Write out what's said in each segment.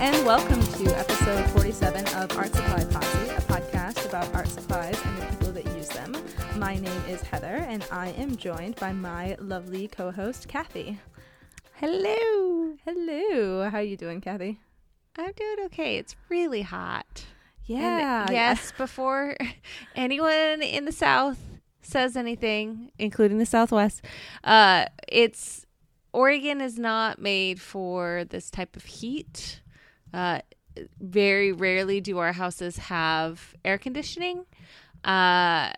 and welcome to episode 47 of Art Supply Posse, a podcast about art supplies and the people that use them. My name is Heather, and I am joined by my lovely co-host Kathy. Hello. Hello, how are you doing, Kathy? I'm doing okay. It's really hot. Yeah. And yes, before anyone in the South says anything, including the Southwest, uh, it's Oregon is not made for this type of heat. Uh, very rarely do our houses have air conditioning. Uh,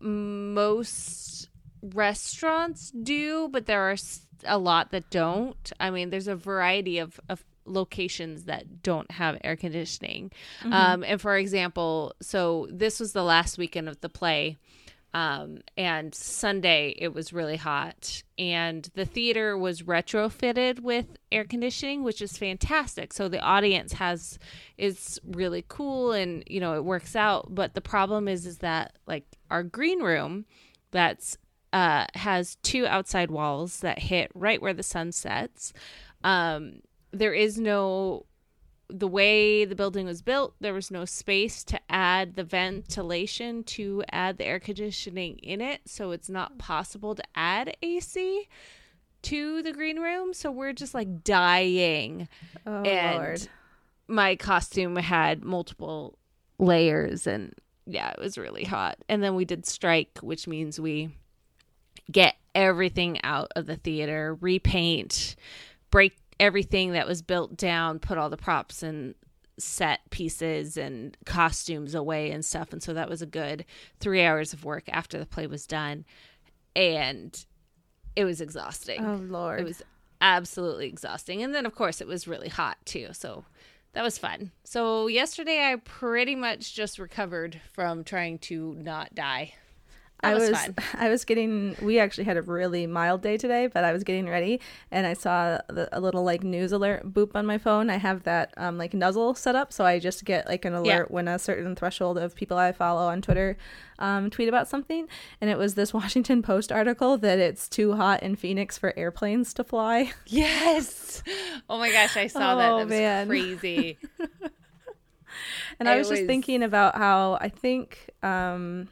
most restaurants do, but there are a lot that don't. I mean, there's a variety of, of locations that don't have air conditioning. Mm-hmm. Um, and for example, so this was the last weekend of the play. Um, and Sunday it was really hot, and the theater was retrofitted with air conditioning, which is fantastic. So the audience has is really cool, and you know it works out. But the problem is, is that like our green room, that's uh, has two outside walls that hit right where the sun sets. Um, there is no the way the building was built, there was no space to add the ventilation to add the air conditioning in it. So it's not possible to add AC to the green room. So we're just like dying. Oh, and Lord. my costume had multiple layers and yeah, it was really hot. And then we did strike, which means we get everything out of the theater, repaint, break everything that was built down, put all the props and set pieces and costumes away and stuff. And so that was a good three hours of work after the play was done. And it was exhausting. Oh, Lord. It was absolutely exhausting. And then, of course, it was really hot too. So that was fun. So yesterday, I pretty much just recovered from trying to not die. I was, was I was getting we actually had a really mild day today, but I was getting ready and I saw the, a little like news alert boop on my phone. I have that um like Nuzzel set up so I just get like an alert yeah. when a certain threshold of people I follow on Twitter um tweet about something and it was this Washington Post article that it's too hot in Phoenix for airplanes to fly. Yes. Oh my gosh, I saw oh, that. That was man. crazy. and I was, was just thinking about how I think um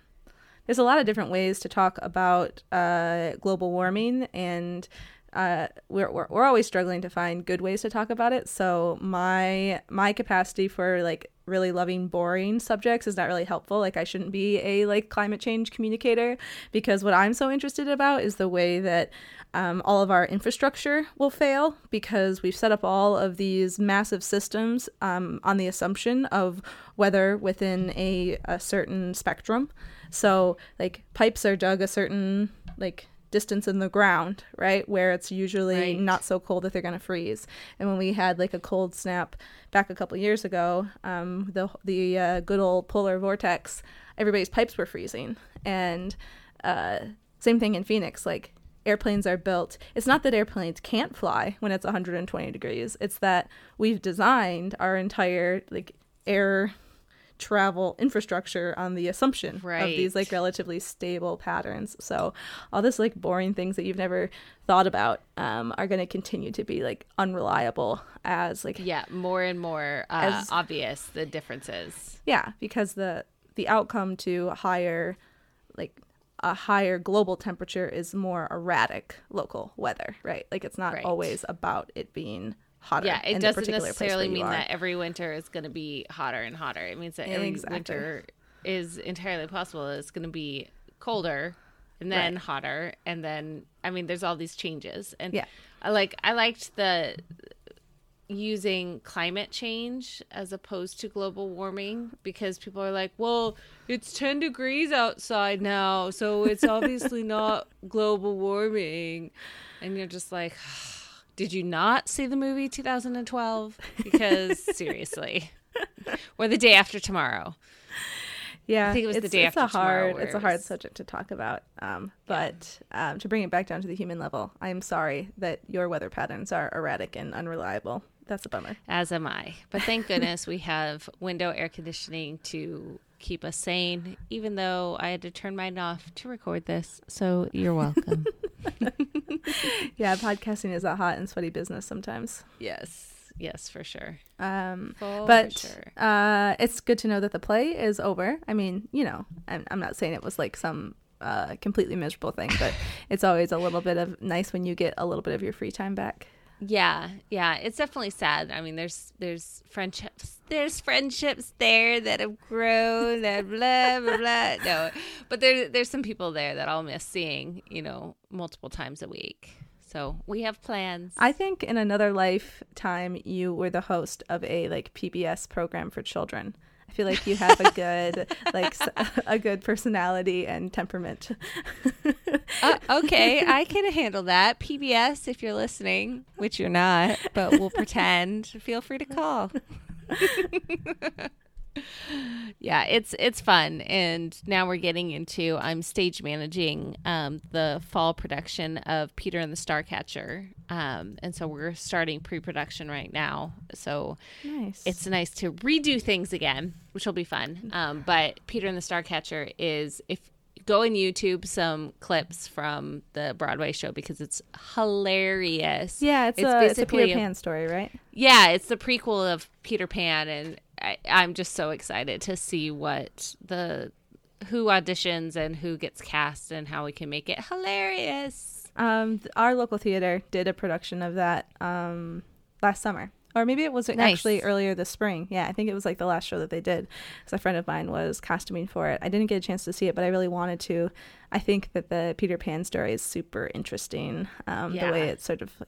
there's a lot of different ways to talk about uh, global warming and uh, we're, we're, we're always struggling to find good ways to talk about it. So my my capacity for like really loving boring subjects is not really helpful. Like I shouldn't be a like climate change communicator because what I'm so interested about is the way that um, all of our infrastructure will fail because we've set up all of these massive systems um, on the assumption of weather within a, a certain spectrum. So like pipes are dug a certain like distance in the ground, right? Where it's usually right. not so cold that they're going to freeze. And when we had like a cold snap back a couple years ago, um, the the uh, good old polar vortex, everybody's pipes were freezing. And uh, same thing in Phoenix, like airplanes are built. It's not that airplanes can't fly when it's 120 degrees. It's that we've designed our entire like air travel infrastructure on the assumption right. of these like relatively stable patterns. So all this like boring things that you've never thought about um, are going to continue to be like unreliable as like yeah more and more uh, as, obvious the differences. Yeah, because the the outcome to higher like a higher global temperature is more erratic local weather, right? Like it's not right. always about it being hotter. Yeah, it doesn't necessarily mean that every winter is going to be hotter and hotter. It means that every exactly. winter is entirely possible. It's going to be colder and then right. hotter and then I mean there's all these changes. And yeah. I like I liked the using climate change as opposed to global warming because people are like, well, it's 10 degrees outside now, so it's obviously not global warming. And you're just like, ah. Did you not see the movie 2012? Because seriously, or the day after tomorrow. Yeah, I think it was the day it's after a hard, tomorrow. It's a hard subject to talk about. Um, but yeah. um, to bring it back down to the human level, I am sorry that your weather patterns are erratic and unreliable. That's a bummer. As am I. But thank goodness we have window air conditioning to keep us sane, even though I had to turn mine off to record this. So you're welcome. yeah, podcasting is a hot and sweaty business sometimes. Yes. yes, for sure. Um, for but sure. Uh, it's good to know that the play is over. I mean, you know, I'm, I'm not saying it was like some uh, completely miserable thing, but it's always a little bit of nice when you get a little bit of your free time back. Yeah, yeah, it's definitely sad. I mean, there's there's friendships, there's friendships there that have grown, that blah blah blah. No, but there there's some people there that I'll miss seeing, you know, multiple times a week. So we have plans. I think in another lifetime, you were the host of a like PBS program for children. I feel like you have a good like a good personality and temperament. uh, okay, I can handle that. PBS, if you're listening, which you're not, but we'll pretend. Feel free to call. yeah, it's it's fun, and now we're getting into I'm stage managing um, the fall production of Peter and the Starcatcher, um, and so we're starting pre-production right now. So nice. it's nice to redo things again, which will be fun. Um, but Peter and the Starcatcher is if go on YouTube some clips from the Broadway show because it's hilarious. Yeah, it's, it's a, it's a Peter Pan story, right? Yeah, it's the prequel of Peter Pan, and I, I'm just so excited to see what the who auditions and who gets cast and how we can make it hilarious. Um, our local theater did a production of that um, last summer, or maybe it was nice. actually earlier this spring. Yeah, I think it was like the last show that they did. Because a friend of mine was costuming for it. I didn't get a chance to see it, but I really wanted to. I think that the Peter Pan story is super interesting. Um, yeah. The way it sort of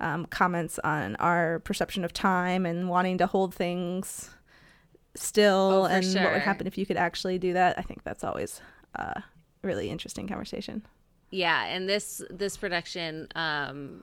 um, comments on our perception of time and wanting to hold things still oh, and sure. what would happen if you could actually do that. I think that's always a really interesting conversation. Yeah, and this this production um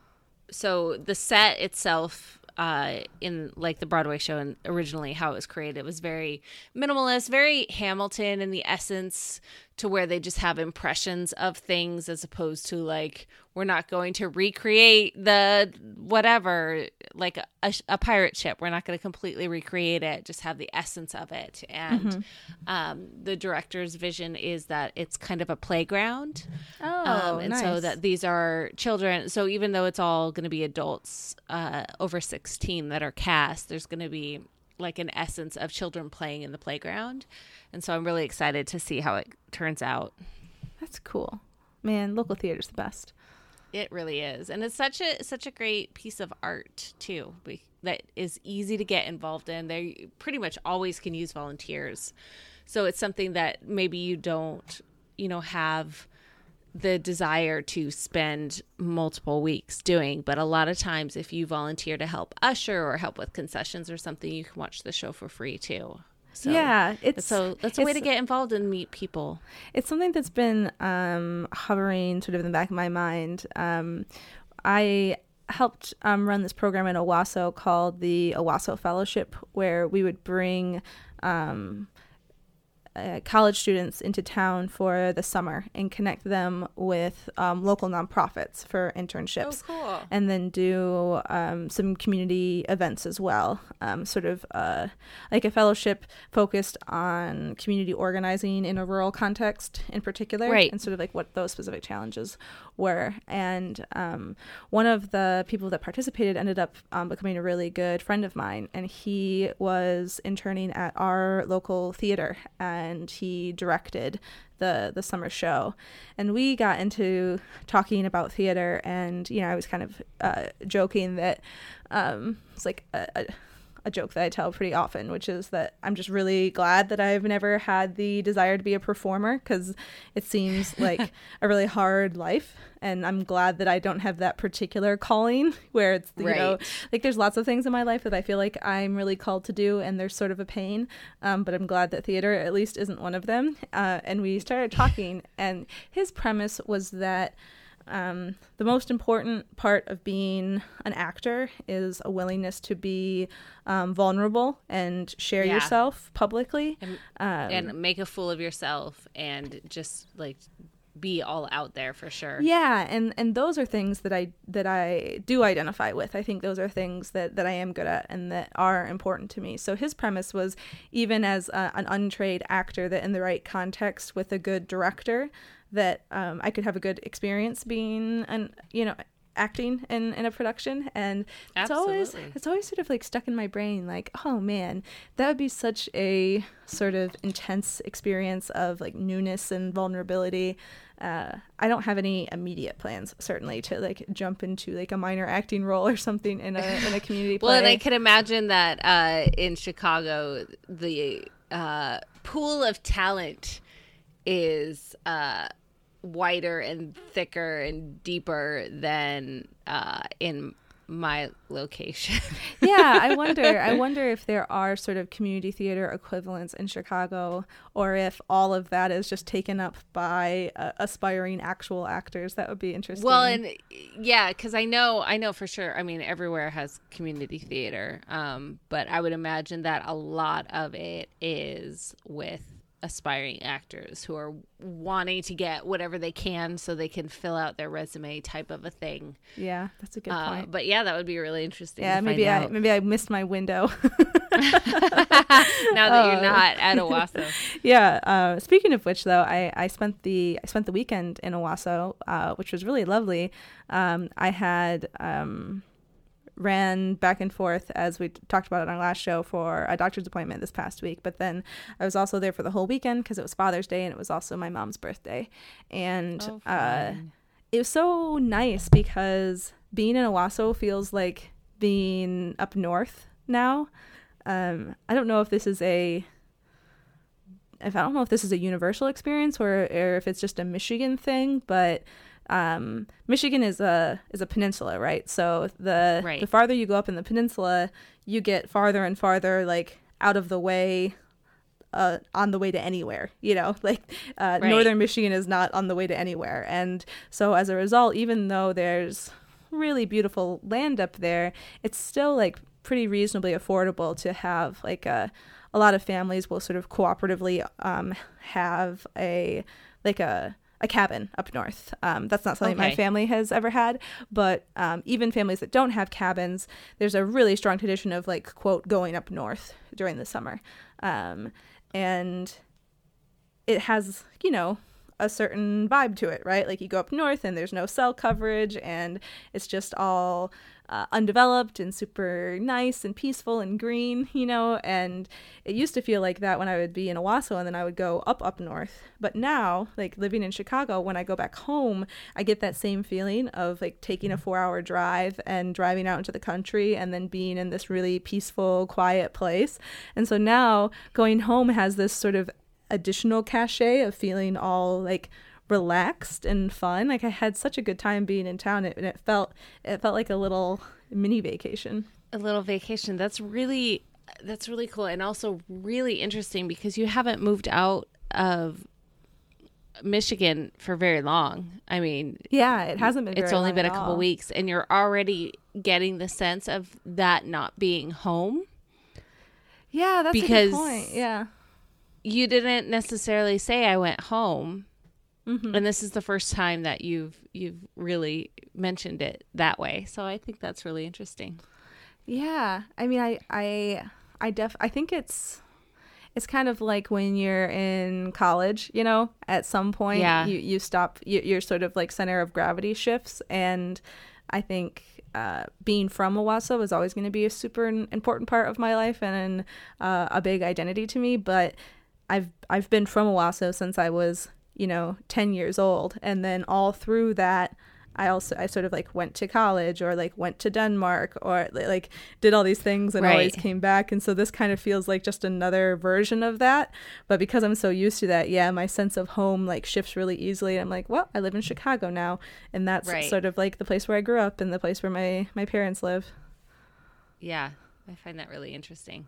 so the set itself uh, in like the Broadway show and originally how it was created. It was very minimalist, very Hamilton in the essence, to where they just have impressions of things as opposed to like we're not going to recreate the whatever like a, a pirate ship we're not going to completely recreate it just have the essence of it and mm-hmm. um, the director's vision is that it's kind of a playground oh um, and nice. so that these are children so even though it's all going to be adults uh, over 16 that are cast there's going to be like an essence of children playing in the playground and so I'm really excited to see how it turns out. That's cool. Man, local theater's the best. It really is. And it's such a such a great piece of art too. that is easy to get involved in. They pretty much always can use volunteers. So it's something that maybe you don't, you know, have the desire to spend multiple weeks doing. But a lot of times, if you volunteer to help usher or help with concessions or something, you can watch the show for free too. So, yeah, it's so that's a way to get involved and meet people. It's something that's been um, hovering sort of in the back of my mind. Um, I helped um, run this program in Owosso called the Owosso Fellowship, where we would bring um, uh, college students into town for the summer and connect them with um, local nonprofits for internships. Oh, cool. And then do um, some community events as well. Um, sort of uh, like a fellowship focused on community organizing in a rural context in particular. Right. And sort of like what those specific challenges were. And um, one of the people that participated ended up um, becoming a really good friend of mine. And he was interning at our local theater and he directed the the summer show and we got into talking about theater and you know i was kind of uh, joking that um, it's like a, a a joke that I tell pretty often, which is that I'm just really glad that I've never had the desire to be a performer because it seems like a really hard life. And I'm glad that I don't have that particular calling where it's, you right. know, like there's lots of things in my life that I feel like I'm really called to do and there's sort of a pain. Um, but I'm glad that theater at least isn't one of them. Uh, and we started talking, and his premise was that um, the most important part of being an actor is a willingness to be um, vulnerable and share yeah. yourself publicly and, um, and make a fool of yourself and just like be all out there for sure. Yeah, and and those are things that I that I do identify with. I think those are things that that I am good at and that are important to me. So his premise was even as a, an untrained actor that in the right context with a good director that um, I could have a good experience being an you know acting in, in a production and it's Absolutely. always it's always sort of like stuck in my brain like oh man that would be such a sort of intense experience of like newness and vulnerability uh, I don't have any immediate plans certainly to like jump into like a minor acting role or something in a in a community play. well, and I can imagine that uh, in Chicago, the uh, pool of talent is uh, wider and thicker and deeper than uh, in my location. yeah, I wonder. I wonder if there are sort of community theater equivalents in Chicago, or if all of that is just taken up by uh, aspiring actual actors. That would be interesting. Well, and yeah, because I know, I know for sure. I mean, everywhere has community theater, um, but I would imagine that a lot of it is with aspiring actors who are wanting to get whatever they can so they can fill out their resume type of a thing. Yeah, that's a good uh, point. But yeah, that would be really interesting. Yeah, maybe I maybe I missed my window. now that you're not at Owosso. yeah. Uh, speaking of which, though, I, I spent the I spent the weekend in Owosso, uh, which was really lovely. Um, I had um, ran back and forth as we talked about it on our last show for a doctor's appointment this past week. But then I was also there for the whole weekend because it was Father's Day and it was also my mom's birthday, and Oh, uh, it was so nice because being in Owosso feels like being up north now. Um, I don't know if this is a if I don't know if this is a universal experience or, or if it's just a Michigan thing, but um, Michigan is a is a peninsula, right? So the Right. the farther you go up in the peninsula, you get farther and farther like out of the way uh, on the way to anywhere. You know, like uh, Right. northern Michigan is not on the way to anywhere, and so as a result, even though there's really beautiful land up there, it's still like pretty reasonably affordable to have like a a lot of families will sort of cooperatively um, have a like a a cabin up north. Um, that's not something my family has ever had, but um, even families that don't have cabins, there's a really strong tradition of like quote going up north during the summer, um, and it has you know a certain vibe to it, right? Like you go up north and there's no cell coverage and it's just all uh, undeveloped and super nice and peaceful and green, you know. And it used to feel like that when I would be in Owosso and then I would go up up north. But now, like living in Chicago, when I go back home, I get that same feeling of like taking a four hour drive and driving out into the country and then being in this really peaceful, quiet place. And so now going home has this sort of additional cachet of feeling all like relaxed and fun. Like I had such a good time being in town, and it felt it felt like a little mini vacation. a little vacation. That's really that's really cool and also really interesting because you haven't moved out of Michigan for very long. I mean, Yeah, it hasn't been. it's only been a couple all. weeks and you're already getting the sense of that not being home. Yeah, that's Because- a good point. Yeah. You didn't necessarily say I went home. Mm-hmm. And this is the first time that you've you've really mentioned it that way. So I think that's really interesting. Yeah, I mean, I, I, I def, I think it's, it's kind of like when you're in college, you know, at some point, Yeah. you, you stop, you, your sort of like center of gravity shifts, and I think uh, being from Owosso was always going to be a super important part of my life and uh, a big identity to me. But I've I've been from Owosso since I was, you know, ten years old, and then all through that. I also I sort of like went to college or like went to Denmark or like did all these things and always came back. And so this kind of feels like just another version of that. But because I'm so used to that yeah my sense of home like shifts really easily. I'm like well I live in Chicago now. And that's Right. sort of like the place where I grew up and the place where my my parents live. Yeah, I find that really interesting.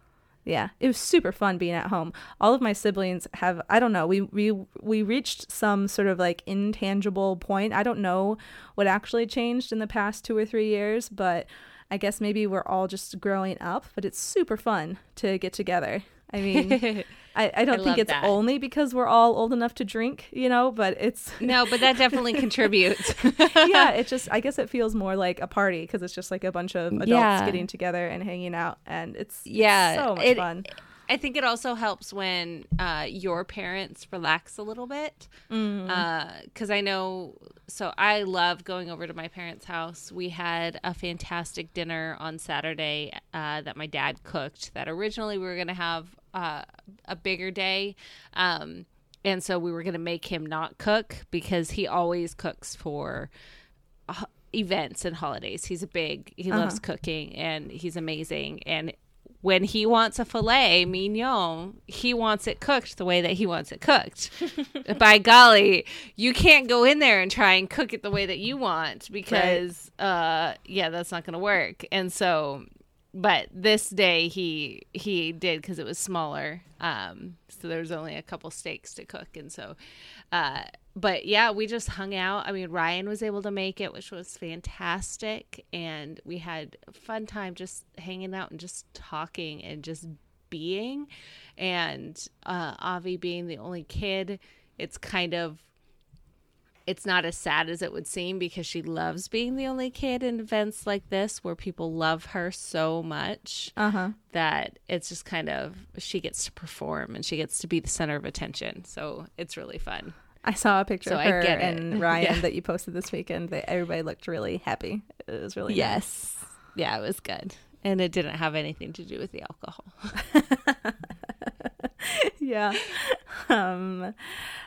Yeah it was super fun being at home. All of my siblings have i don't know we we we reached some sort of like intangible point. I don't know what actually changed in the past two or three years but i guess maybe we're all just growing up but it's super fun to get together i mean i, I don't think it's that. only because we're all old enough to drink you know but it's No, but that definitely contributes. yeah it just i guess it feels more like a party because it's just like a bunch of adults Yeah. getting together and hanging out and it's, it's Yeah, so much it- fun I think it also helps when uh, your parents relax a little bit. Because mm. uh, I know, so I love going over to my parents' house. We had a fantastic dinner on Saturday uh, that my dad cooked, that originally we were going to have uh, a bigger day. Um, and so we were going to make him not cook because he always cooks for uh, events and holidays. He's a big, he uh-huh. loves cooking and he's amazing. And when he wants a filet mignon, he wants it cooked the way that he wants it cooked. By golly, you can't go in there and try and cook it the way that you want because, right. uh, yeah, that's not going to work. And so, but this day he he did because it was smaller. Um, so there was only a couple steaks to cook, and so uh, but yeah, we just hung out. I mean, Ryan was able to make it, which was fantastic. And we had a fun time just hanging out and just talking and just being. And uh, Avi being the only kid, it's kind of it's not as sad as it would seem because she loves being the only kid in events like this where people love her so much uh-huh. that it's just kind of she gets to perform and she gets to be the center of attention. So it's really fun. I saw a picture so of her and Ryan yeah. that you posted this weekend. That everybody looked really happy. It was really yes, nice. yeah, it was good, and it didn't have anything to do with the alcohol. yeah, um,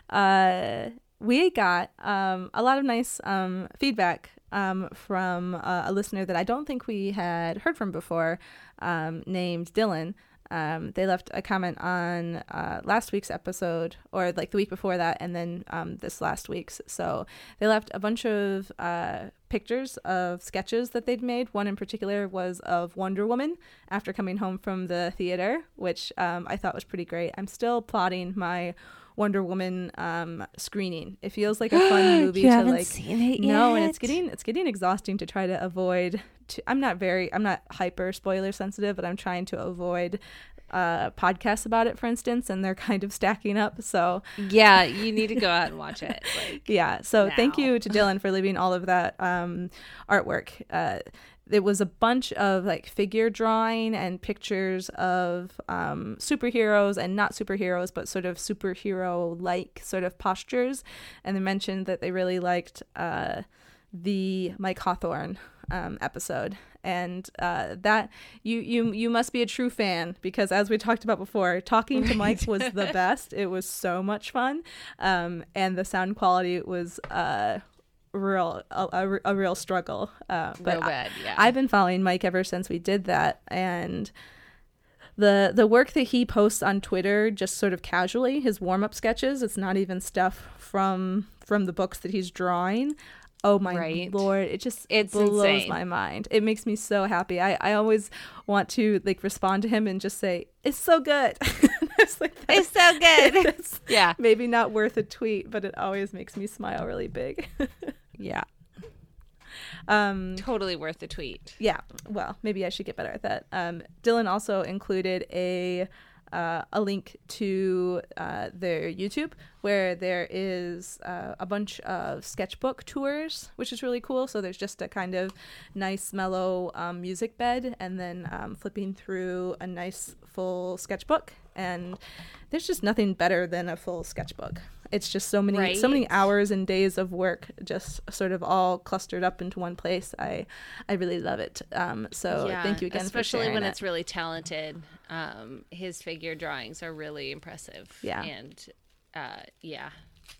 uh, we got um, a lot of nice um, feedback um, from uh, a listener that I don't think we had heard from before, um, named Dylan. Um, they left a comment on uh, last week's episode, or like the week before that, and then um, this last week's. So they left a bunch of uh, pictures of sketches that they'd made. One in particular was of Wonder Woman after coming home from the theater, which I thought was pretty great. I'm still plotting my Wonder Woman um, screening. It feels like a fun movie to like seen it yet? No, and it's getting it's getting exhausting to try to avoid to, I'm not very I'm not hyper spoiler sensitive, but I'm trying to avoid uh, podcasts about it, for instance, and they're kind of stacking up. So yeah, you need to go out and watch it. Like, yeah. So now. thank you to Dylan for leaving all of that um, artwork. Uh, it was a bunch of like figure drawing and pictures of um, superheroes and not superheroes, but sort of superhero like sort of postures. And they mentioned that they really liked uh, the Mike Hawthorne um, episode, and uh, that you you you must be a true fan because as we talked about before, talking to Mike was the best. It was so much fun, um, and the sound quality was uh, real a, a, a, real struggle. Uh, but bad, yeah. I, I've been following Mike ever since we did that, and the the work that he posts on Twitter just sort of casually his warm up sketches. It's not even stuff from from the books that he's drawing. Oh my right. lord, it just it blows insane. my mind. It makes me so happy. I, I always want to like respond to him and just say, It's so good. it's, like, it's so good. It's yeah. Maybe not worth a tweet, but it always makes me smile really big. yeah. Um totally worth the tweet. Yeah. Well, maybe I should get better at that. Um Dylan also included a uh, a link to uh, their YouTube where there is uh, a bunch of sketchbook tours, which is really cool. So there's just a kind of nice, mellow um, music bed, and then um, flipping through a nice full sketchbook. And there's just nothing better than a full sketchbook. It's just so many, right. so many hours and days of work, just sort of all clustered up into one place. I, I really love it. Um, so yeah, thank you again, especially when it. it's really talented. Um, his figure drawings are really impressive. Yeah, and uh, yeah,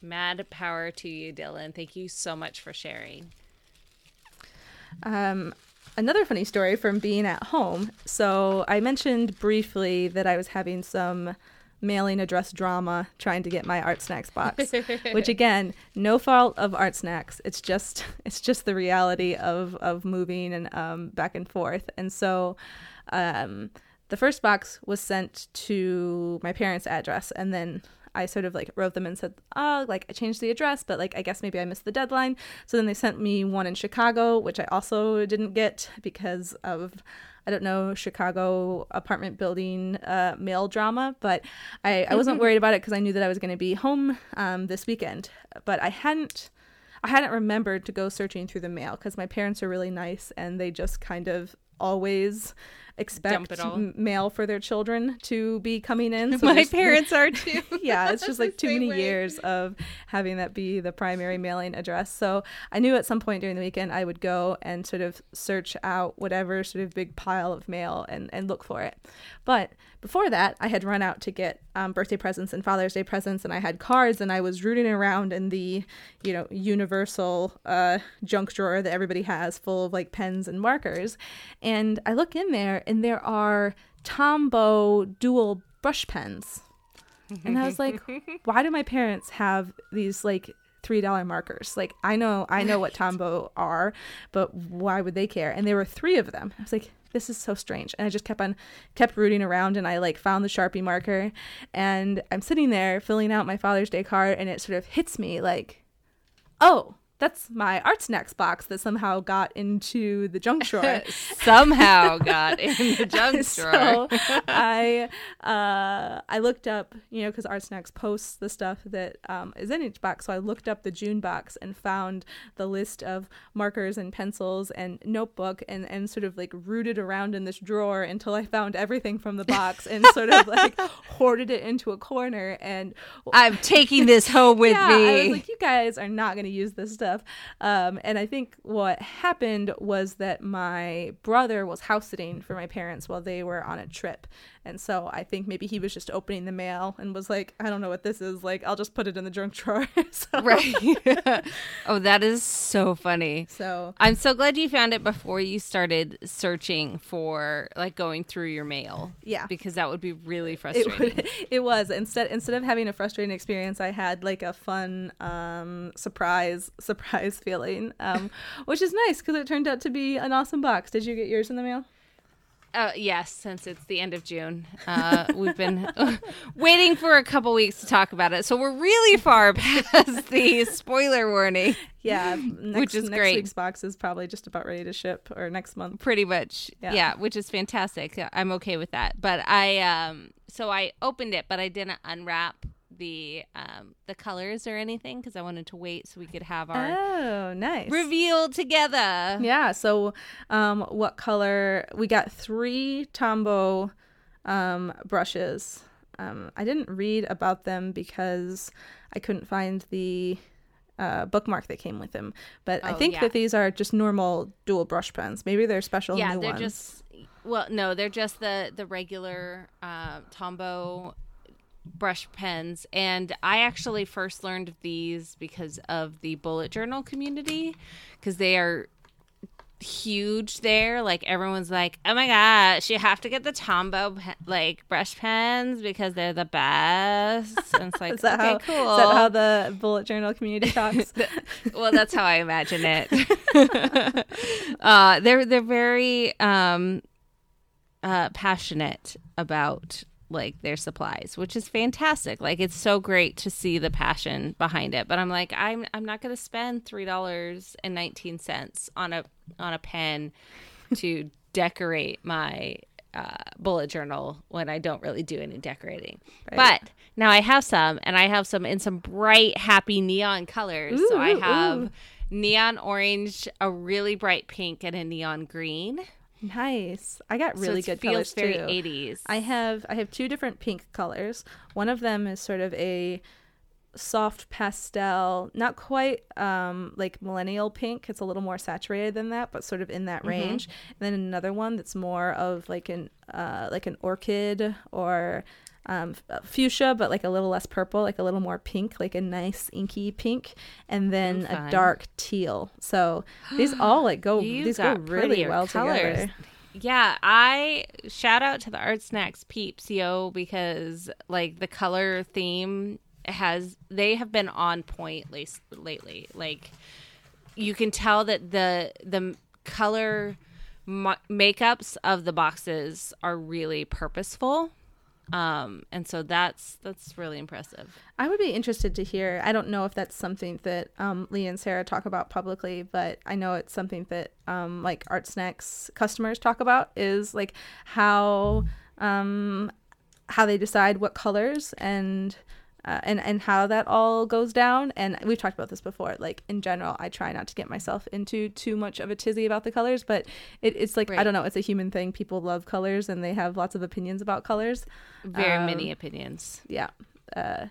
mad power to you, Dylan. Thank you so much for sharing. Um, another funny story from being at home. So I mentioned briefly that I was having some mailing address drama trying to get my art snacks box. Which again no fault of art snacks. It's just it's just the reality of of moving and um, back and forth. And so um, the first box was sent to my parents address. And then I sort of like wrote them and said, oh, like I changed the address, but like I guess maybe I missed the deadline. So then they sent me one in Chicago, which I also didn't get because of I don't know Chicago apartment building uh, mail drama, but I, I wasn't worried about it because I knew that I was going to be home um, this weekend. But I hadn't I hadn't remembered to go searching through the mail because my parents are really nice and they just kind of always expect mail for their children to be coming in. So My parents are too. yeah, it's just like too many way. years of having that be the primary mailing address. So I knew at some point during the weekend I would go and sort of search out whatever sort of big pile of mail and, and look for it. But before that, I had run out to get um, birthday presents and Father's Day presents, and I had cards, and I was rooting around in the, you know, universal uh, junk drawer that everybody has, full of like pens and markers. And I look in there, and there are Tombow dual brush pens. And I was like, why do my parents have these like three dollar markers. Like I know I know what Tombow are, but why would they care? And there were three of them. I was like, this is so strange. And I just kept on kept rooting around and I like found the Sharpie marker and I'm sitting there filling out my Father's Day card and it sort of hits me like, oh, that's my art snacks box that somehow got into the junk drawer. somehow got in the junk drawer. so I uh, I looked up, you know, because art snacks posts the stuff that um, is in each box. So I looked up the June box and found the list of markers and pencils and notebook and and sort of like rooted around in this drawer until I found everything from the box and sort of like hoarded it into a corner. And I'm taking this home with yeah, me. I was like, you guys are not going to use this stuff stuff. Um, and I think what happened was that my brother was house sitting for my parents while they were on a trip. And so I think maybe he was just opening the mail and was like, I don't know what this is. Like, I'll just put it in the junk drawer. so. Right. oh, that is so funny. So I'm so glad you found it before you started searching for like going through your mail. Yeah. Because that would be really frustrating. It, it was. Instead instead of having a frustrating experience, I had like a fun um, surprise surprise feeling, um, which is nice because it turned out to be an awesome box. Did you get yours in the mail? Uh, yes, since it's the end of June, uh, we've been waiting for a couple weeks to talk about it. So we're really far past the spoiler warning. Yeah, next, which is next great. Week's box is probably just about ready to ship, or next month. Pretty much, yeah. yeah which is fantastic. I'm okay with that. But I, um, so I opened it, but I didn't unwrap the um the colors or anything because I wanted to wait so we could have our oh nice reveal together. Yeah. So, um, what color? We got three Tombow um brushes. Um, I didn't read about them because I couldn't find the uh, bookmark that came with them. But oh, I think yeah. that these are just normal dual brush pens. Maybe they're special. Yeah, they're ones. just well, no, they're just the the regular uh, Tombow brush pens and i actually first learned of these because of the bullet journal community because they are huge there. Like everyone's like oh my gosh you have to get the tombow like brush pens because they're the best. And it's like is okay how, cool is that how the bullet journal community talks? Well that's how i imagine it. Uh, they're they're very um, uh, passionate about like their supplies, which is fantastic. Like it's so great to see the passion behind it. But I'm like, I'm I'm not gonna spend three dollars and nineteen cents on a on a pen to decorate my uh, bullet journal when I don't really do any decorating. Right. But now I have some, and I have some in some bright, happy neon colors. Ooh, so I have ooh. neon orange, a really bright pink, and a neon green. Nice. I got really so good feels colors very too. 80s. I have I have two different pink colors. One of them is sort of a soft pastel, not quite um, like millennial pink. It's a little more saturated than that, but sort of in that mm-hmm. range. And then another one that's more of like an uh, like an orchid or um, uh, fuchsia, but like a little less purple, like a little more pink, like a nice inky pink, and then a dark teal. So these all like go these go really well colors. together. Yeah, I shout out to the Art Snacks peeps, yo, because like the color theme has they have been on point lately. Like you can tell that the the color makeups of the boxes are really purposeful um, and so that's that's really impressive. I would be interested to hear. I don't know if that's something that um, Lee and Sarah talk about publicly, but I know it's something that um, like Art Snacks customers talk about is like how um, how they decide what colors and uh, and and how that all goes down. And we've talked about this before. Like in general, I try not to get myself into too much of a tizzy about the colors, but it, it's like right. I don't know. It's a human thing. People love colors, and they have lots of opinions about colors. Very um, many opinions. Yeah. Uh,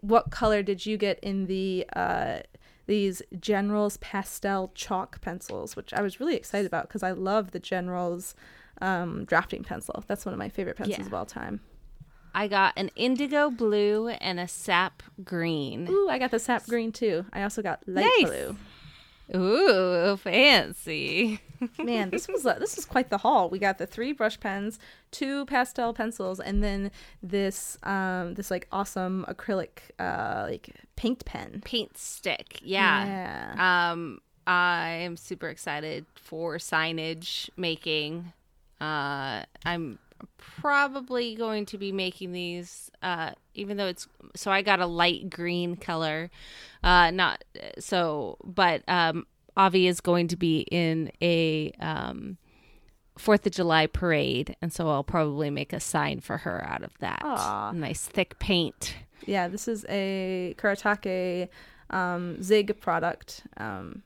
what color did you get in the uh, these Generals pastel chalk pencils, which I was really excited about because I love the Generals um, drafting pencil. That's one of my favorite pencils yeah. of all time. I got an indigo blue and a sap green. Ooh, I got the sap green too. I also got light nice. blue. Ooh, fancy. Man, this was uh, this was quite the haul. We got the three brush pens, two pastel pencils, and then this um this like awesome acrylic uh like paint pen. Paint stick. Yeah. yeah. Um I am super excited for signage making. Uh I'm probably going to be making these uh even though it's so I got a light green color uh not so but um Avi is going to be in a um Fourth of July parade, and so I'll probably make a sign for her out of that. Aww. Nice thick paint. Yeah, this is a Kuretake um, Zig product. Um,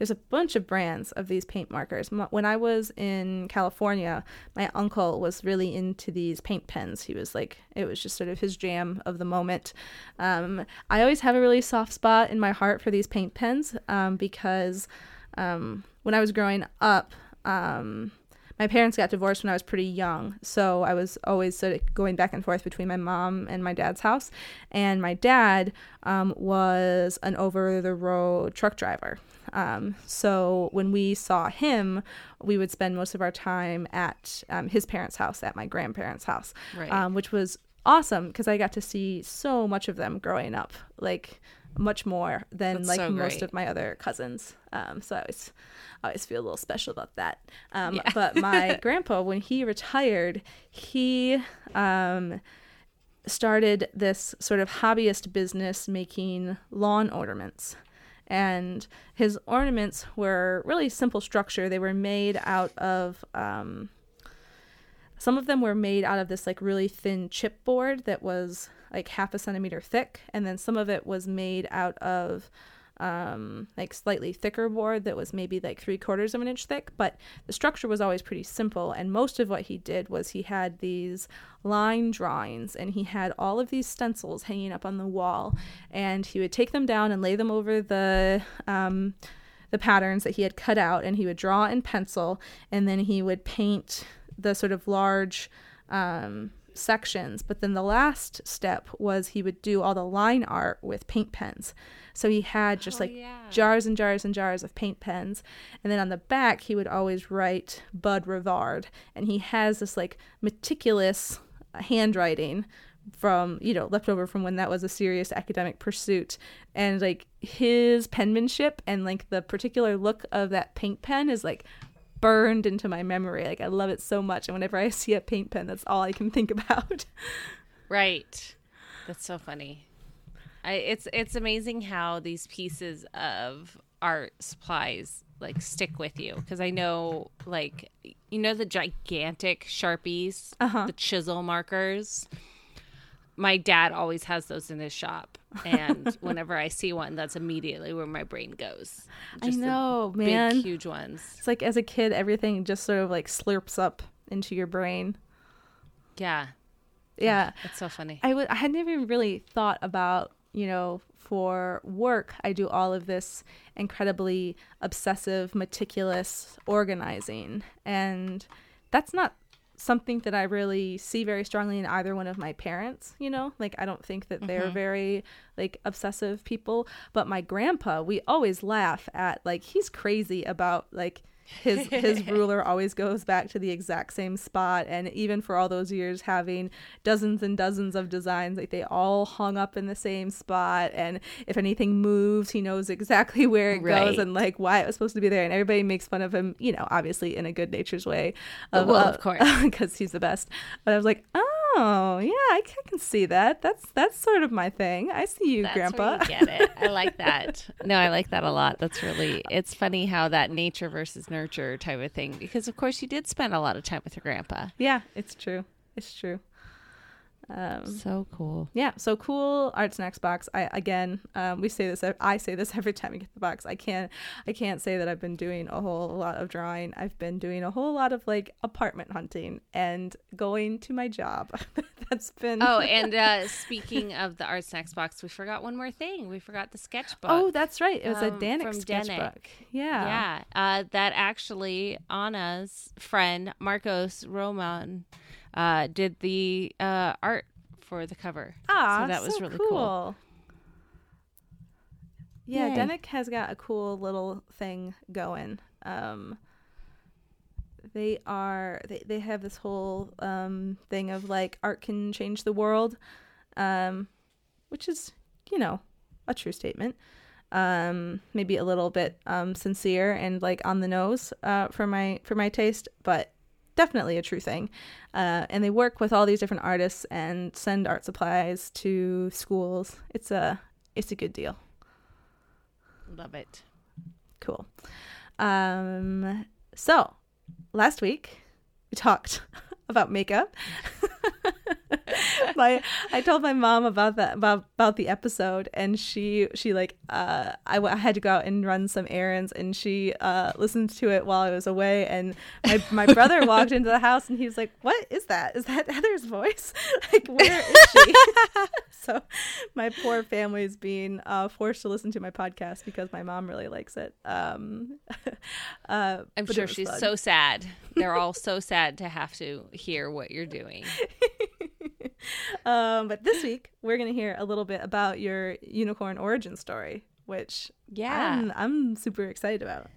there's a bunch of brands of these paint markers. When I was in California, my uncle was really into these paint pens. He was like, it was just sort of his jam of the moment. Um, I always have a really soft spot in my heart for these paint pens um, because um, when I was growing up, um, my parents got divorced when I was pretty young, so I was always sort of going back and forth between my mom and my dad's house. And my dad um, was an over the road truck driver. Um, so when we saw him, we would spend most of our time at um, his parents' house, at my grandparents' house, right. um, which was awesome because I got to see so much of them growing up, like much more than That's like so most of my other cousins. Um, so I always, I always feel a little special about that. Um, yeah. but my grandpa, when he retired, he um, started this sort of hobbyist business making lawn ornaments and his ornaments were really simple structure. They were made out of um, some of them were made out of this like really thin chipboard that was like half a centimeter thick, and then some of it was made out of um, like slightly thicker board that was maybe like three quarters of an inch thick, but the structure was always pretty simple. And most of what he did was he had these line drawings and he had all of these stencils hanging up on the wall, and he would take them down and lay them over the um, the patterns that he had cut out, and he would draw in pencil, and then he would paint the sort of large um, sections. But then the last step was he would do all the line art with paint pens. So he had just oh, like yeah. jars and jars and jars of paint pens. And then on the back, he would always write Bud Rivard. And he has this like meticulous handwriting from you know left over from when that was a serious academic pursuit and like his penmanship and like the particular look of that paint pen is like burned into my memory. Like i love it so much. And whenever i see a paint pen that's all i can think about. Right. That's so funny. I, it's it's amazing how these pieces of art supplies like stick with you. Because I know like you know the gigantic sharpies, uh-huh. the chisel markers. My dad always has those in his shop, and whenever I see one, that's immediately where my brain goes. Just I know, man, big, huge ones. It's like as a kid, everything just sort of like slurps up into your brain. Yeah, yeah, it's so funny. I would I had never really thought about you know, for work, I do all of this incredibly obsessive, meticulous organizing. And that's not something that I really see very strongly in either one of my parents, you know? Like I don't think that they're mm-hmm. very like obsessive people, but my grandpa, we always laugh at like he's crazy about like his his ruler always goes back to the exact same spot. And even for all those years having dozens and dozens of designs like they all hung up in the same spot. And if anything moves he knows exactly where it right. goes and like why it was supposed to be there. And everybody makes fun of him you know obviously in a good natured way of, well uh, of course. because he's the best. But i was like oh Oh, yeah, I can see that. That's that's sort of my thing. I see you, that's Grandpa. You get it. I like that. No, I like that a lot. That's really. It's funny how that nature versus nurture type of thing. Because of course you did spend a lot of time with your grandpa. Yeah, it's true. It's true. Um, so cool. Yeah, so cool Art Snacks box. I again, um, we say this. I say this every time we get the box. I can't. I can't say that I've been doing a whole lot of drawing. I've been doing a whole lot of like apartment hunting and going to my job. That's been. Oh, and uh, speaking of the Art Snacks box, we forgot one more thing. We forgot the sketchbook. Oh, that's right. It was um, a Denik sketchbook. Denik. Yeah. Yeah. Uh, that actually Anna's friend Marcos Roman uh, did the uh, art for the cover. Ah, so that was so really cool. cool. Yeah, Yay. Has got a cool little thing going. Um, they are they, they have this whole um, thing of like art can change the world, um, which is you know a true statement. Um, maybe a little bit um, sincere and like on the nose uh, for my for my taste, but definitely a true thing. Uh, and they work with all these different artists and send art supplies to schools. It's a it's a good deal. Love it. Cool. Um, so last week we talked about makeup. my I told my mom about that about about the episode, and she she like uh I, I had to go out and run some errands, and she uh listened to it while I was away, and my my brother walked into the house, and he was like, "What is that? Is that Heather's voice? like where is she?" so my poor family is being uh, forced to listen to my podcast because my mom really likes it. Um, uh, I'm sure she's fun. so sad. They're all so sad to have to hear what you're doing. um, but this week we're gonna hear a little bit about your unicorn origin story, which yeah, I'm, I'm super excited about.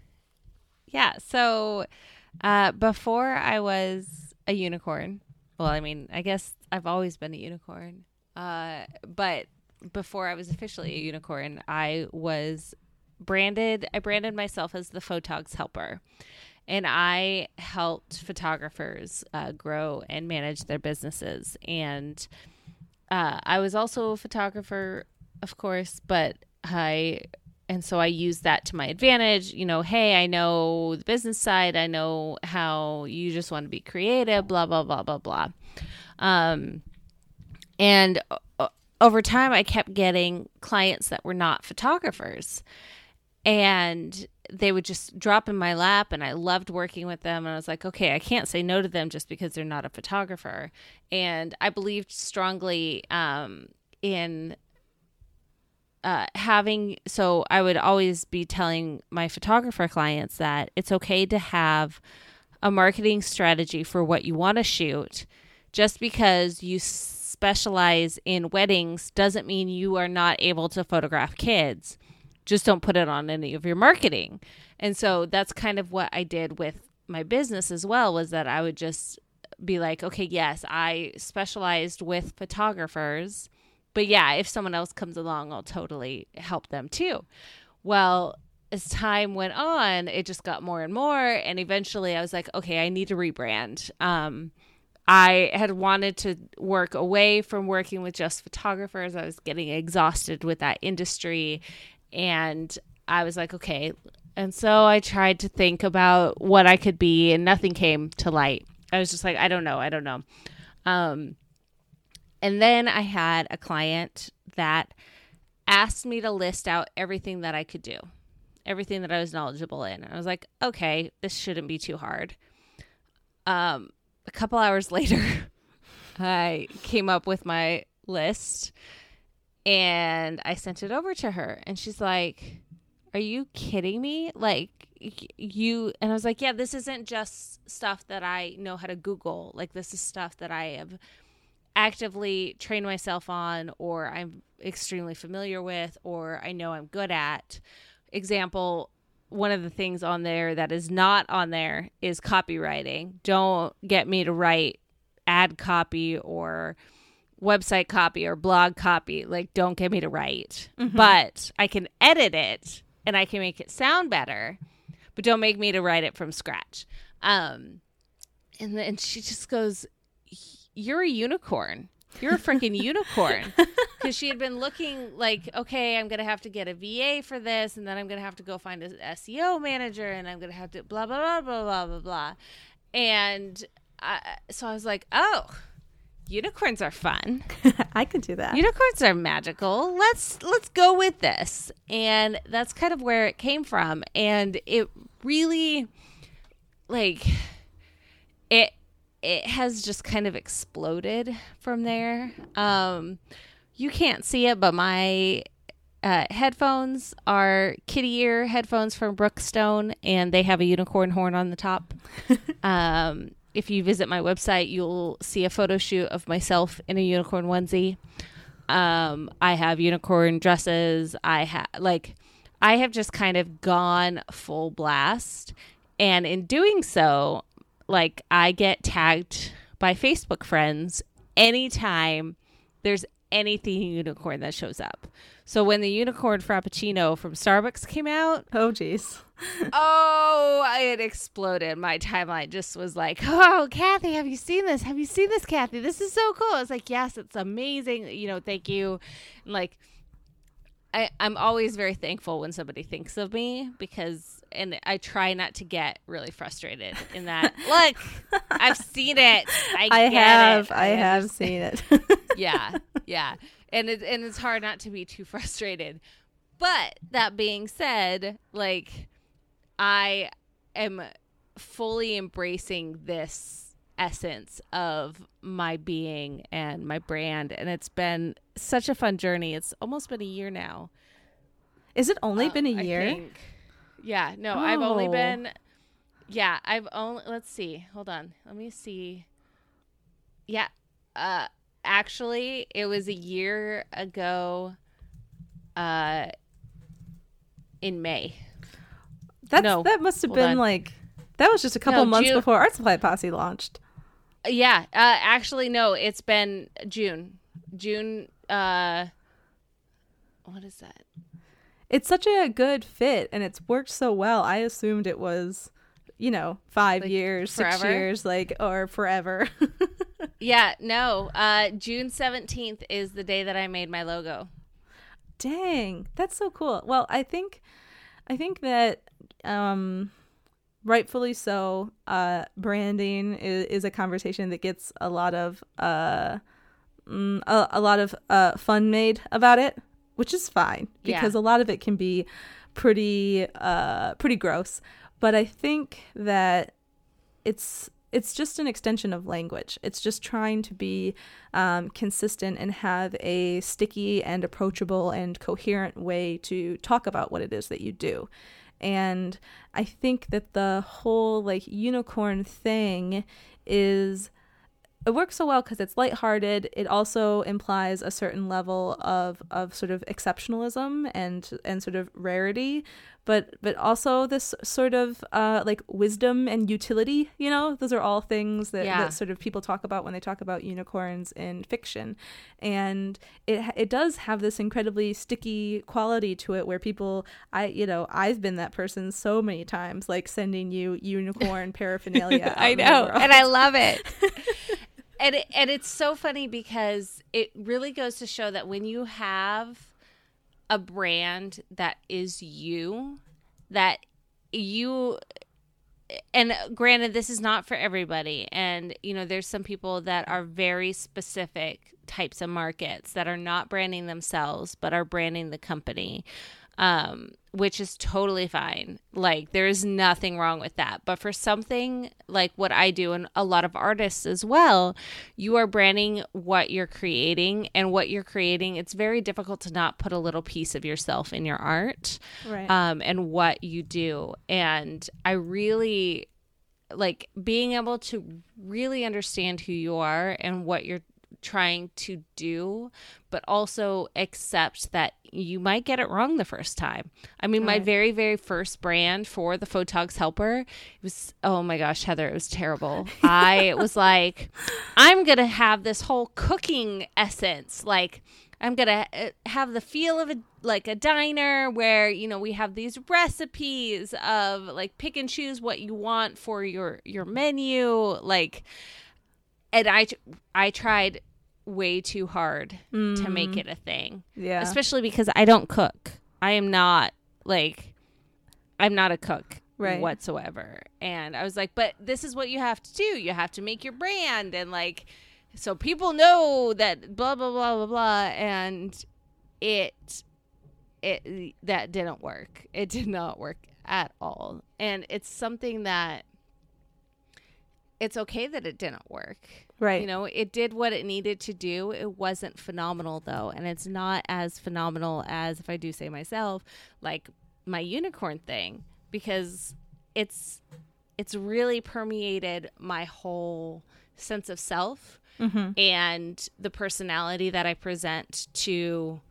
Yeah. So uh, before I was a unicorn, well, I mean, I guess I've always been a unicorn. Uh, but before I was officially a unicorn, I was branded. I branded myself as the Photogs helper and I helped photographers uh, grow and manage their businesses. And uh, I was also a photographer, of course, but I and so I used that to my advantage. You know, hey, I know the business side. I know how you just want to be creative. Blah blah blah blah blah. Um, and uh, over time, I kept getting clients that were not photographers, and they would just drop in my lap and I loved working with them and I was like, okay, I can't say no to them just because they're not a photographer. And I believed strongly um, in uh, having so I would always be telling my photographer clients that it's okay to have a marketing strategy for what you want to shoot. Just because you specialize in weddings doesn't mean you are not able to photograph kids just don't put it on any of your marketing. And so that's kind of what I did with my business as well was that I would just be like, okay, yes, I specialized with photographers, but yeah, if someone else comes along, I'll totally help them too. Well, as time went on, it just got more and more. And eventually I was like, okay, I need to rebrand. Um, I had wanted to work away from working with just photographers. I was getting exhausted with that industry and I was like, okay. And so I tried to think about what I could be, and nothing came to light. I was just like, I don't know, I don't know. Um, and then I had a client that asked me to list out everything that I could do, everything that I was knowledgeable in. I was like, okay, this shouldn't be too hard. Um, a couple hours later, I came up with my list and I sent it over to her and she's like, "Are you kidding me? Like you?" And I was like, "Yeah, this isn't just stuff that I know how to Google. Like this is stuff that I have actively trained myself on or I'm extremely familiar with or I know I'm good at." Example, one of the things on there that is not on there is copywriting. Don't get me to write ad copy or website copy or blog copy. Like, don't get me to write, mm-hmm. but I can edit it and I can make it sound better, but don't make me to write it from scratch. Um, and then she just goes, You're a unicorn. You're a freaking unicorn. Because she had been looking like, okay, I'm going to have to get a VA for this, and then I'm going to have to go find an SEO manager, and I'm going to have to blah, blah, blah, blah, blah, blah, blah. And I, so I was like, oh, unicorns are fun. I could do that. Unicorns are magical. Let's let's go with this. And that's kind of where it came from. And it really like it it has just kind of exploded from there. Um you can't see it, but my uh, headphones are kitty ear headphones from Brookstone, and they have a unicorn horn on the top. um, if you visit my website, you'll see a photo shoot of myself in a unicorn onesie. Um, I have unicorn dresses. I have like, I have just kind of gone full blast, and in doing so, like I get tagged by Facebook friends anytime there's anything unicorn that shows up. So when the unicorn frappuccino from Starbucks came out, oh jeez. oh, it exploded. My timeline just was like, "Oh, Kathy, have you seen this? Have you seen this, Kathy? This is so cool." It's like, "Yes, it's amazing. You know, thank you." And like I, I'm always very thankful when somebody thinks of me because, and I try not to get really frustrated in that. Look, I've seen it. I, I have. It. I, I have seen it. yeah, yeah, and it, and it's hard not to be too frustrated. But that being said, like I am fully embracing this essence of my being and my brand and it's been such a fun journey it's almost been a year now is it only um, been a year yeah no oh. i've only oh. been yeah i've only let's see hold on let me see yeah uh actually it was a year ago uh in may that's no, that must have been on. like that was just a couple no, months June, before Art Supply Posse launched. Yeah, uh, actually, no, it's been June. June. Uh, what is that? It's such a good fit, and it's worked so well. I assumed it was, you know, five like years, forever? six years, like or forever. yeah, no. Uh, June seventeenth is the day that I made my logo. Dang, that's so cool. Well, I think, I think that um rightfully so. Uh, branding is, is, a conversation that gets a lot of uh, mm, a, a, lot of uh, fun made about it, which is fine because yeah. a lot of it can be pretty uh, pretty gross. But I think that it's it's just an extension of language. It's just trying to be um, consistent and have a sticky and approachable and coherent way to talk about what it is that you do. And I think that the whole like unicorn thing is it works so well because it's lighthearted. It also implies a certain level of, of sort of exceptionalism and and sort of rarity, but but also this sort of uh, like wisdom and utility. You know, those are all things that, yeah. that sort of people talk about when they talk about unicorns in fiction, and it it does have this incredibly sticky quality to it where people I you know I've been that person so many times like sending you unicorn paraphernalia. I know, and I love it. and it, and it's so funny because it really goes to show that when you have a brand that is you that you and granted this is not for everybody. And you know there's some people that are very specific types of markets that are not branding themselves but are branding the company. Um, which is totally fine. Like, there's nothing wrong with that. But for something like what I do, and a lot of artists as well, you are branding what you're creating, and what you're creating, it's very difficult to not put a little piece of yourself in your art right. um, and what you do. And I really like being able to really understand who you are and what you're trying to do, but also accept that you might get it wrong the first time. I mean, my very, very first brand for the Photog's Helper, it was, oh my gosh, Heather, it was terrible. I was like, I'm going to have this whole cooking essence. Like, I'm going to uh, have the feel of a like a diner where you know we have these recipes of like pick and choose what you want for your your menu like and I I tried way too hard mm. to make mm. it a thing. Yeah. Especially because I don't cook. I am not like I'm not a cook right. whatsoever. And I was like, but this is what you have to do. You have to make your brand and like so people know that blah blah blah blah blah and it it that didn't work it did not work at all and it's something that it's okay that it didn't work. Right. You know it did what it needed to do. It wasn't phenomenal though. And it's not as phenomenal as if i do say myself like my unicorn thing because it's it's really permeated my whole sense of self mm-hmm. and the personality that I present to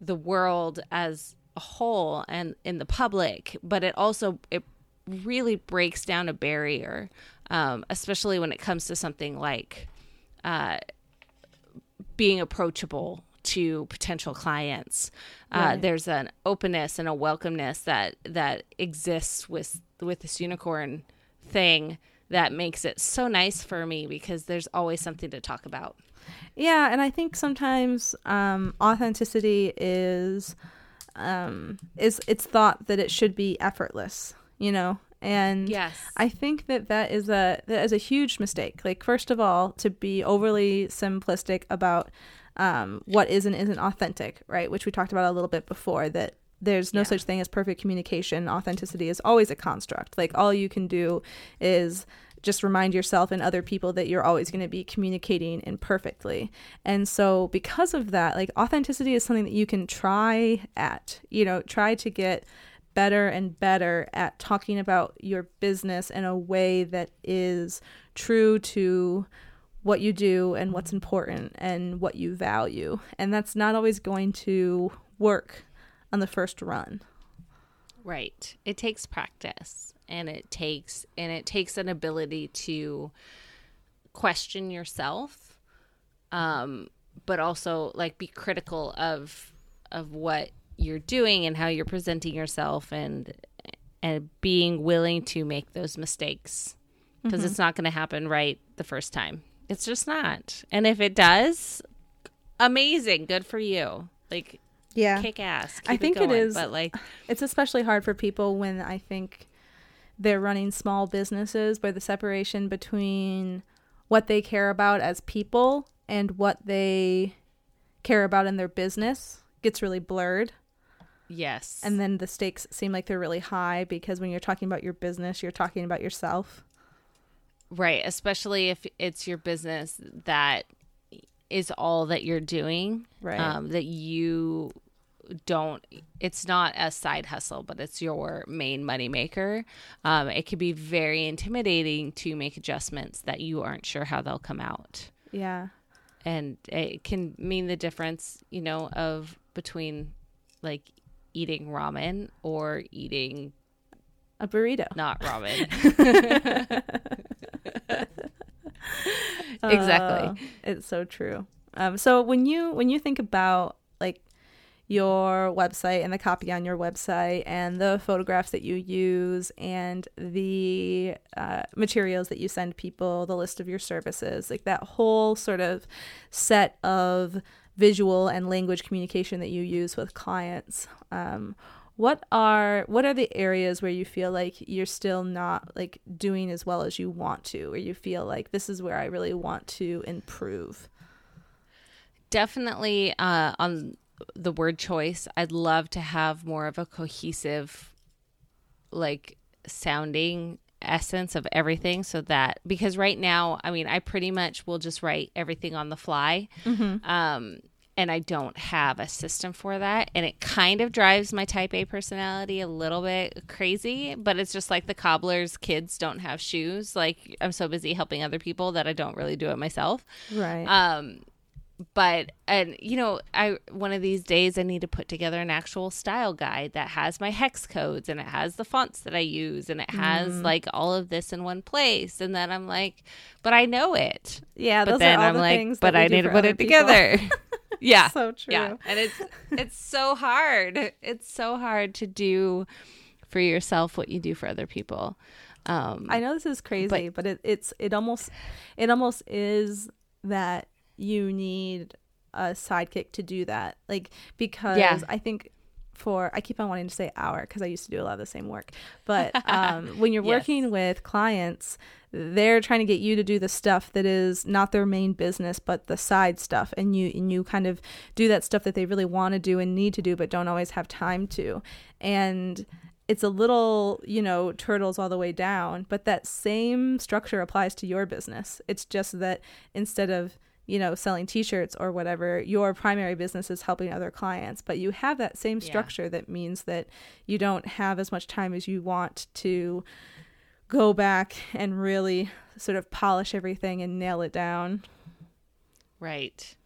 the world as a whole and in the public. But it also it really breaks down a barrier um, especially when it comes to something like uh, being approachable to potential clients. Uh, right. Uh, there's an openness and a welcomeness that that exists with with this unicorn thing that makes it so nice for me because there's always something to talk about. Yeah, and I think sometimes um, authenticity is um, is it's thought that it should be effortless, you know. And yes. I think that that is a that is a huge mistake. Like first of all, to be overly simplistic about um, what is and isn't authentic, right? Which we talked about a little bit before. That there's no yeah. such thing as perfect communication. Authenticity is always a construct. Like all you can do is just remind yourself and other people that you're always going to be communicating imperfectly. And so because of that, like authenticity is something that you can try at, you know, try to get better and better at talking about your business in a way that is true to what you do and what's important and what you value. And that's not always going to work on the first run. Right. It takes practice and it takes and it takes an ability to question yourself um but also like be critical of of what you're doing and how you're presenting yourself and and being willing to make those mistakes because mm-hmm. it's not going to happen right the first time. It's just not. And if it does, amazing, good for you. Like yeah kick ass i think it, going, it is but like it's especially hard for people when i think they're running small businesses where the separation between what they care about as people and what they care about in their business gets really blurred yes. And then the stakes seem like they're really high because when you're talking about your business you're talking about yourself. Right especially if it's your business that is all that you're doing right. um, that you don't it's not a side hustle but it's your main money maker. Um, it can be very intimidating to make adjustments that you aren't sure how they'll come out. Yeah. And it can mean the difference you know of between like eating ramen or eating a burrito. not ramen. Exactly. Uh, it's so true. Um, so when you when you think about like your website and the copy on your website and the photographs that you use and the uh, materials that you send people, the list of your services, like that whole sort of set of visual and language communication that you use with clients. Um, what are what are the areas where you feel like you're still not like doing as well as you want to or you feel like this is where i really want to improve definitely uh, on the word choice. I'd love to have more of a cohesive, like, sounding essence of everything. So that because right now i mean i pretty much will just write everything on the fly. Mm-hmm. um and i don't have a system for that. And it kind of drives my type a personality a little bit crazy but it's just like the cobbler's kids don't have shoes. Like i'm so busy helping other people that i don't really do it myself. Right. Um but and you know i one of these days i need to put together an actual style guide that has my hex codes and it has the fonts that i use and it has mm. like all of this in one place. And then i'm like but i know it. Yeah but then i'm the like but i need to put it people. together yeah. So true. Yeah. And it's it's so hard. It's so hard to do for yourself what you do for other people. Um i know this is crazy but, but it, it's it almost it almost is that you need a sidekick to do that. Like because yeah. I think for I keep on wanting to say our because I used to do a lot of the same work. But um, when you're yes. working with clients, they're trying to get you to do the stuff that is not their main business but the side stuff and you and you kind of do that stuff that they really want to do and need to do but don't always have time to. And it's a little, you know, turtles all the way down, but that same structure applies to your business. It's just that instead of you know, selling t-shirts or whatever, your primary business is helping other clients, but you have that same structure yeah. that means that you don't have as much time as you want to go back and really sort of polish everything and nail it down. Right.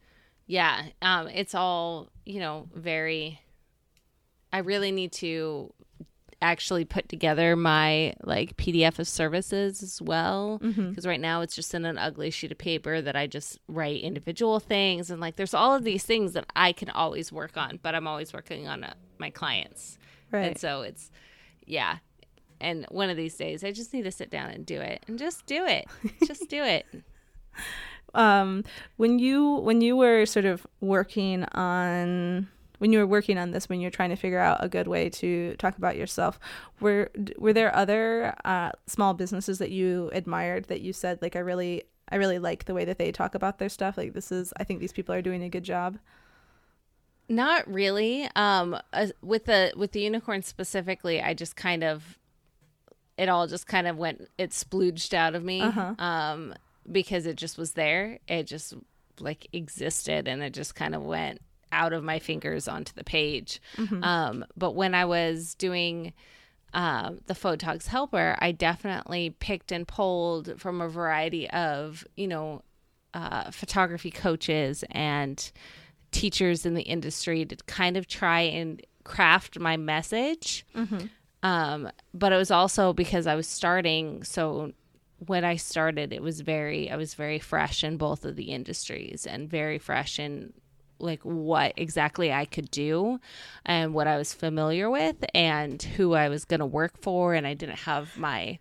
Yeah. Um it's all, you know, very I really need to actually put together my like PDF of services as well. Because mm-hmm. right now it's just in an ugly sheet of paper that I just write individual things and like there's all of these things that I can always work on but I'm always working on uh, my clients. Right. and so it's yeah. And one of these days I just need to sit down and do it and just do it. Just do it. Um when you when you were sort of working on when you were working on this when you're trying to figure out a good way to talk about yourself were were there other uh, small businesses that you admired that you said like i really i really like the way that they talk about their stuff. Like this is i think these people are doing a good job not really. Um uh, with the with the unicorn specifically i just kind of it all just kind of went it splooged out of me uh-huh. um because it just was there. It just like existed and it just kind of went out of my fingers onto the page. Mm-hmm. Um, but when I was doing uh, the Photog's Helper, I definitely picked and pulled from a variety of, you know, uh, photography coaches and teachers in the industry to kind of try and craft my message. Mm-hmm. Um, but it was also because I was starting. So when I started, it was very, I was very fresh in both of the industries and very fresh in like what exactly I could do and what I was familiar with and who I was going to work for and I didn't have my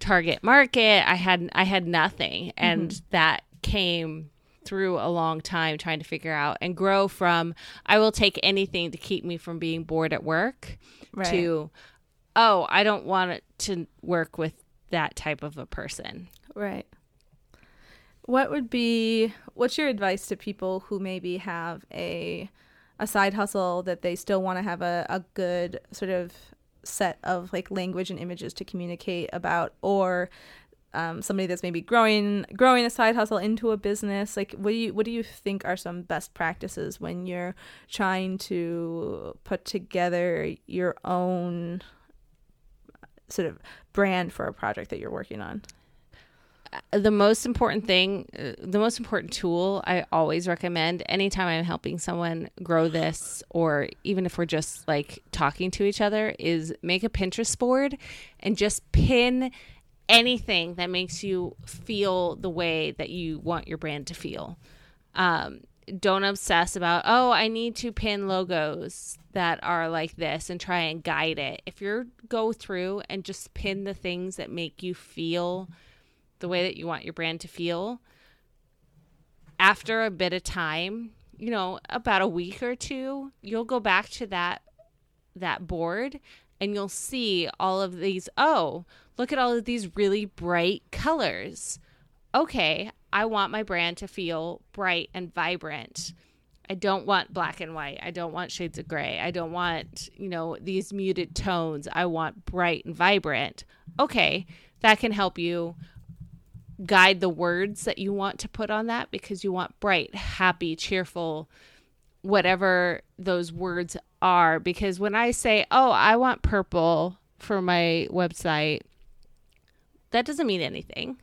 target market. I had I had nothing and mm-hmm. that came through a long time trying to figure out and grow from I will take anything to keep me from being bored at work right. to oh, I don't want to work with that type of a person. Right. What would be what's your advice to people who maybe have a a side hustle that they still want to have a, a good sort of set of like language and images to communicate about? Or um, somebody that's maybe growing growing a side hustle into a business like what do you what do you think are some best practices when you're trying to put together your own sort of brand for a project that you're working on the most important thing, uh, the most important tool I always recommend anytime I'm helping someone grow this, or even if we're just like talking to each other, is make a Pinterest board and just pin anything that makes you feel the way that you want your brand to feel. Um, don't obsess about, oh, I need to pin logos that are like this and try and guide it. If you go through and just pin the things that make you feel the way that you want your brand to feel, after a bit of time, you know, about a week or two, you'll go back to that that board and you'll see all of these, oh, look at all of these really bright colors. Okay, I want my brand to feel bright and vibrant. I don't want black and white. I don't want shades of gray. I don't want, you know, these muted tones. I want bright and vibrant. Okay, that can help you guide the words that you want to put on that because you want bright, happy, cheerful, whatever those words are. Because when I say, oh, I want purple for my website, that doesn't mean anything.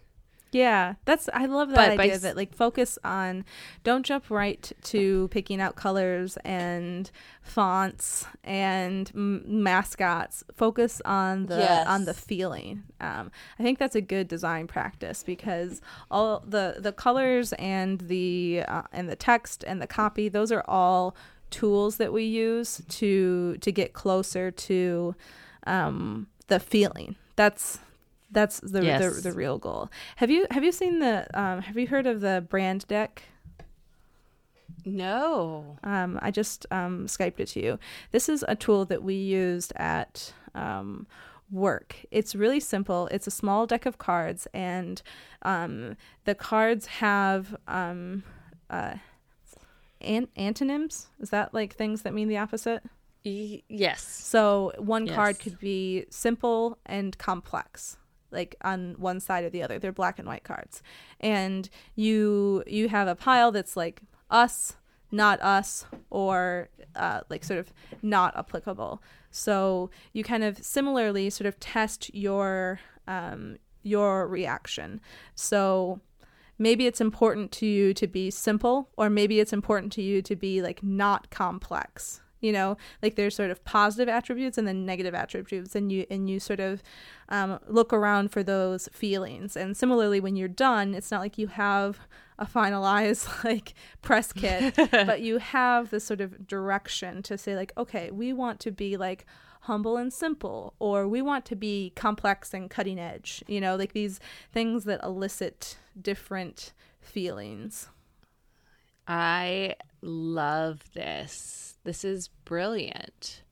Yeah, that's I love that but idea of it. Like focus on don't jump right to picking out colors and fonts and m- mascots. Focus on the yes. on the feeling. Um, I think that's a good design practice because all the the colors and the uh, and the text and the copy those are all tools that we use to to get closer to um, the feeling. That's that's the, yes. the, the real goal. Have you have you seen the um, have you heard of the brand deck? No. Um, I just um, Skyped it to you. This is a tool that we used at um, work. It's really simple. It's a small deck of cards, and um, the cards have um, uh, an- antonyms. Is that like things that mean the opposite? Yes. So one Yes. card could be simple and complex like on one side or the other. They're black and white cards. And you you have a pile that's like us, not us, or uh, like sort of not applicable. So you kind of similarly sort of test your um, your reaction. So maybe it's important to you to be simple, or maybe it's important to you to be like not complex you know like there's sort of positive attributes and then negative attributes and you and you sort of um, look around for those feelings and similarly when you're done it's not like you have a finalized like press kit but you have this sort of direction to say like okay we want to be like humble and simple or we want to be complex and cutting edge you know like these things that elicit different feelings I love this. This is brilliant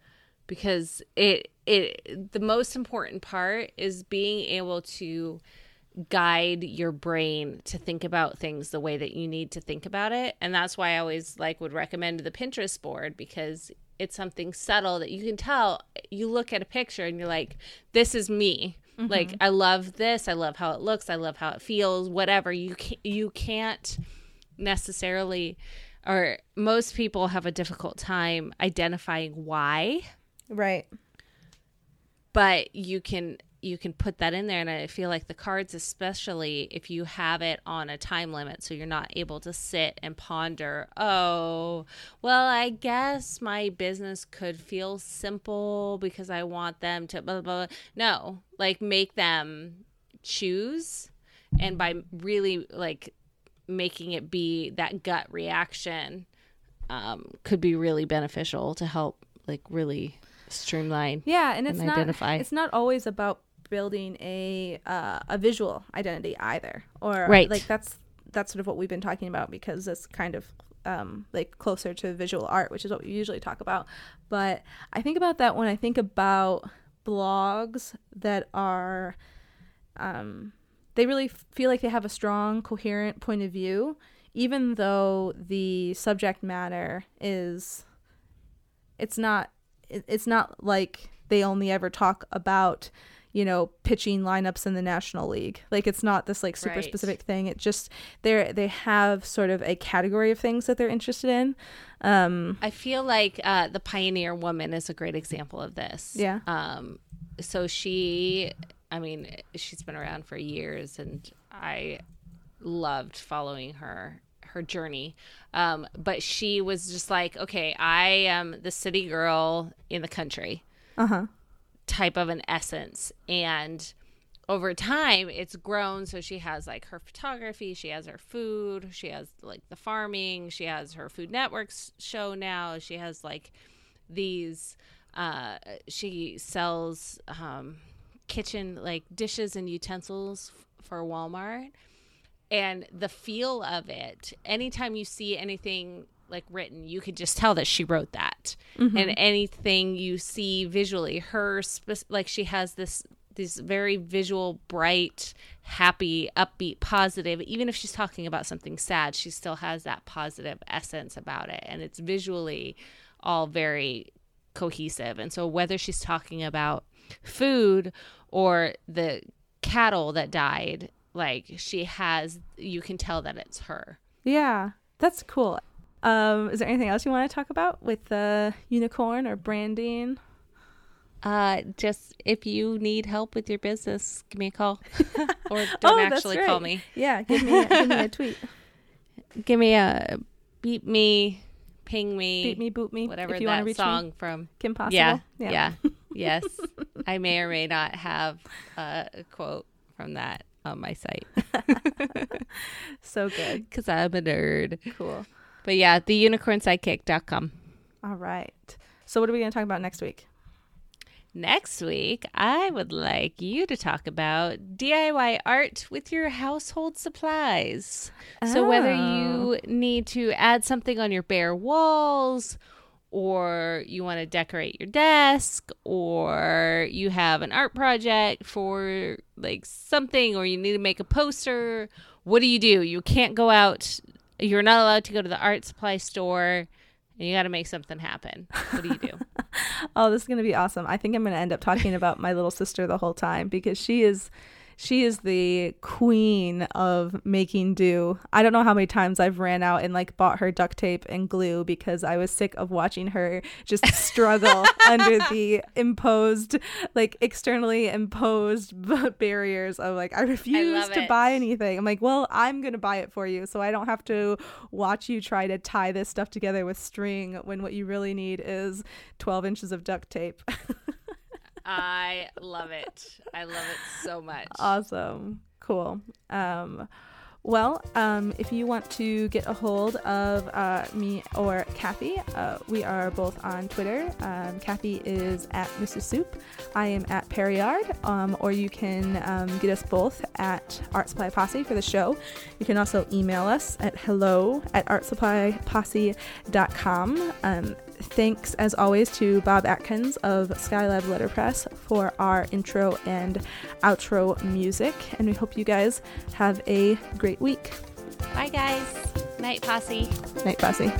because it it the most important part is being able to guide your brain to think about things the way that you need to think about it. And that's why I always like would recommend the Pinterest board because it's something subtle that you can tell. You look at a picture and you're like this is me. Mm-hmm. Like I love this. I love how it looks. I love how it feels. Whatever. You can, you can't necessarily or most people have a difficult time identifying why. Right. But you can you can put that in there. And i feel like the cards especially if you have it on a time limit so you're not able to sit and ponder oh well i guess my business could feel simple because i want them to blah blah, blah. no like make them choose. And by really like making it be that gut reaction um, could be really beneficial to help like really streamline Yeah, and it's and not identify. it's not always about building a uh, a visual identity either. Or Right. like that's that's sort of what we've been talking about because it's kind of um, like closer to visual art, which is what we usually talk about. But I think about that when I think about blogs that are um, they really feel like they have a strong, coherent point of view, even though the subject matter is it's not it's not like they only ever talk about you know pitching lineups in the national league like it's not this like super Right. specific thing it just they're they have sort of a category of things that they're interested in um I feel like uh, the Pioneer Woman is a great example of this. Yeah. Um, so she, I mean, she's been around for years, and I loved following her her journey. Um, but she was just like, okay, I am the city girl in the country uh-huh. type of an essence. And over time it's grown. So she has like her photography she has her food she has like the farming she has her food networks show now she has like these uh she sells um kitchen like dishes and utensils f- for Walmart. And the feel of it anytime you see anything like written you can just tell that she wrote that. And anything you see visually her spe- like she has this this very visual bright happy upbeat positive even if she's talking about something sad she still has that positive essence about it. And it's visually all very cohesive. And so whether she's talking about food or the cattle that died like she has you can tell that it's her. Yeah that's cool. Um is there anything else you want to talk about with the unicorn or branding? Uh just if you need help with your business give me a call. Or don't Oh, that's actually call me. Yeah give me give me a tweet. Give me a beat me ping me beat me boot me whatever if you want to that song me. from. Kim Possible? Yeah. yeah, yes. I may or may not have uh, a quote from that on my site. So good. Because i'm a nerd. Cool. But yeah the unicornsidekick.com all right. So what are we going to talk about next week Next week, I would like you to talk about DIY art with your household supplies. Oh. So, whether you oh. need to add something on your bare walls, or you want to decorate your desk, or you have an art project for like something, or you need to make a poster, what do you do? You can't go out, you're not allowed to go to the art supply store and you got to make something happen. What do you do? oh, this is going to be awesome. I think I'm going to end up talking about my little sister the whole time because she is she is the queen of making do. I don't know how many times I've ran out and like bought her duct tape and glue because I was sick of watching her just struggle under the imposed, like externally imposed barriers of like, I refuse I to it. buy anything. I'm like, well, I'm going to buy it for you so I don't have to watch you try to tie this stuff together with string when what you really need is 12 inches of duct tape. I love it. I love it so much. Awesome. Cool. Um, well, um, if you want to get a hold of uh, me or Kathy, uh, we are both on Twitter. Um, Kathy is at Mrs. Soup. I am at Perriard, um, or you can um, get us both at Art Supply Posse for the show. You can also email us at hello at artsupplyposse.com. Um, Thanks, as always, to Bob Atkins of Skylab Letterpress for our intro and outro music. And we hope you guys have a great week. Bye, guys. Night, Posse. Night, Posse.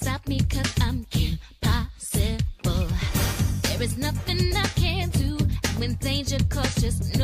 Stop me cause I'm impossible. There is nothing I can do. When danger calls, just